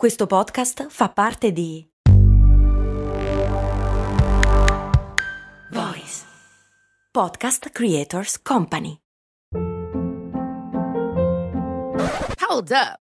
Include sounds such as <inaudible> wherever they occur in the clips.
Questo podcast fa parte di Voice Podcast Creators Company. Hold up.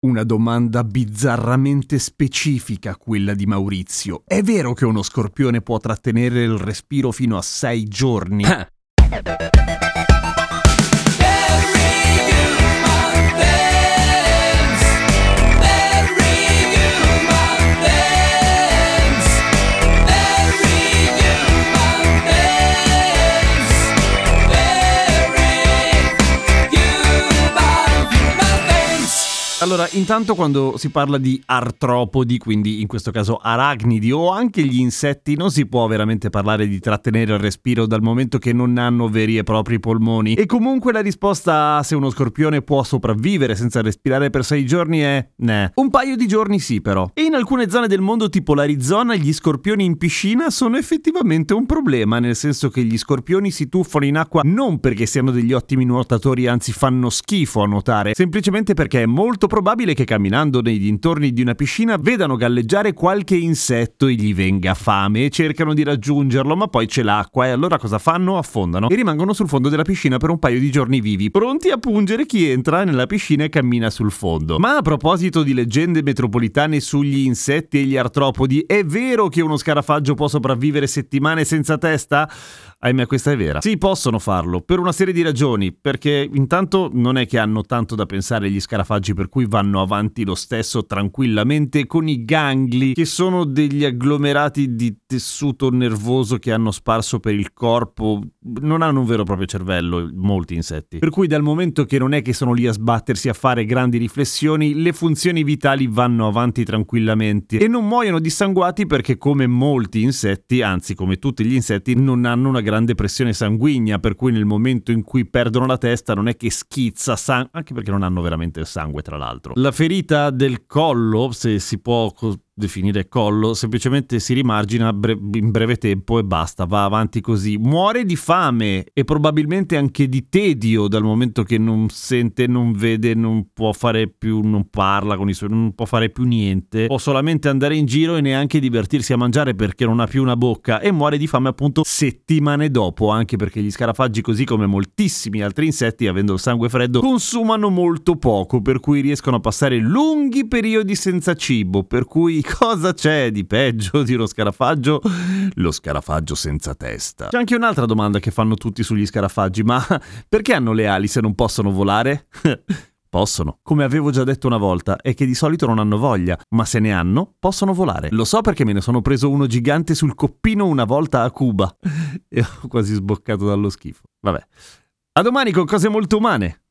Una domanda bizzarramente specifica quella di Maurizio. È vero che uno scorpione può trattenere il respiro fino a sei giorni? <laughs> Allora, intanto quando si parla di artropodi, quindi in questo caso arachnidi o anche gli insetti, non si può veramente parlare di trattenere il respiro dal momento che non hanno veri e propri polmoni. E comunque la risposta a se uno scorpione può sopravvivere senza respirare per sei giorni è ne. Un paio di giorni sì, però. E in alcune zone del mondo, tipo l'Arizona, gli scorpioni in piscina sono effettivamente un problema, nel senso che gli scorpioni si tuffano in acqua non perché siano degli ottimi nuotatori, anzi fanno schifo a nuotare, semplicemente perché è molto probabile che camminando nei dintorni di una piscina vedano galleggiare qualche insetto e gli venga fame e cercano di raggiungerlo, ma poi c'è l'acqua e allora cosa fanno? Affondano e rimangono sul fondo della piscina per un paio di giorni vivi, pronti a pungere chi entra nella piscina e cammina sul fondo. Ma a proposito di leggende metropolitane sugli insetti e gli artropodi, è vero che uno scarafaggio può sopravvivere settimane senza testa? Ahimè, questa è vera. Sì, possono farlo, per una serie di ragioni, perché intanto non è che hanno tanto da pensare gli scarafaggi per cui vanno avanti lo stesso tranquillamente con i gangli, che sono degli agglomerati di tessuto nervoso che hanno sparso per il corpo, non hanno un vero e proprio cervello, molti insetti. Per cui dal momento che non è che sono lì a sbattersi a fare grandi riflessioni, le funzioni vitali vanno avanti tranquillamente e non muoiono dissanguati perché come molti insetti, anzi come tutti gli insetti, non hanno una grande pressione sanguigna, per cui nel momento in cui perdono la testa non è che schizza sangue, anche perché non hanno veramente sangue tra l'altro. La ferita del collo, se si può definire collo, semplicemente si rimargina in breve tempo e basta, va avanti così. Muore di fame e probabilmente anche di tedio dal momento che non sente, non vede, non può fare più, non parla con i suoi, non può fare più niente, può solamente andare in giro e neanche divertirsi a mangiare perché non ha più una bocca e muore di fame appunto settimane dopo, anche perché gli scarafaggi così come moltissimi altri insetti, avendo il sangue freddo, consumano molto poco, per cui riescono a passare lunghi periodi senza cibo, per cui cosa c'è di peggio di uno scarafaggio? Lo scarafaggio senza testa. C'è anche un'altra domanda che fanno tutti sugli scarafaggi, ma perché hanno le ali se non possono volare? <laughs> Possono. Come avevo già detto una volta, è che di solito non hanno voglia, ma se ne hanno, possono volare. Lo so perché me ne sono preso uno gigante sul coppino una volta a Cuba <laughs> e ho quasi sboccato dallo schifo. Vabbè. A domani con cose molto umane.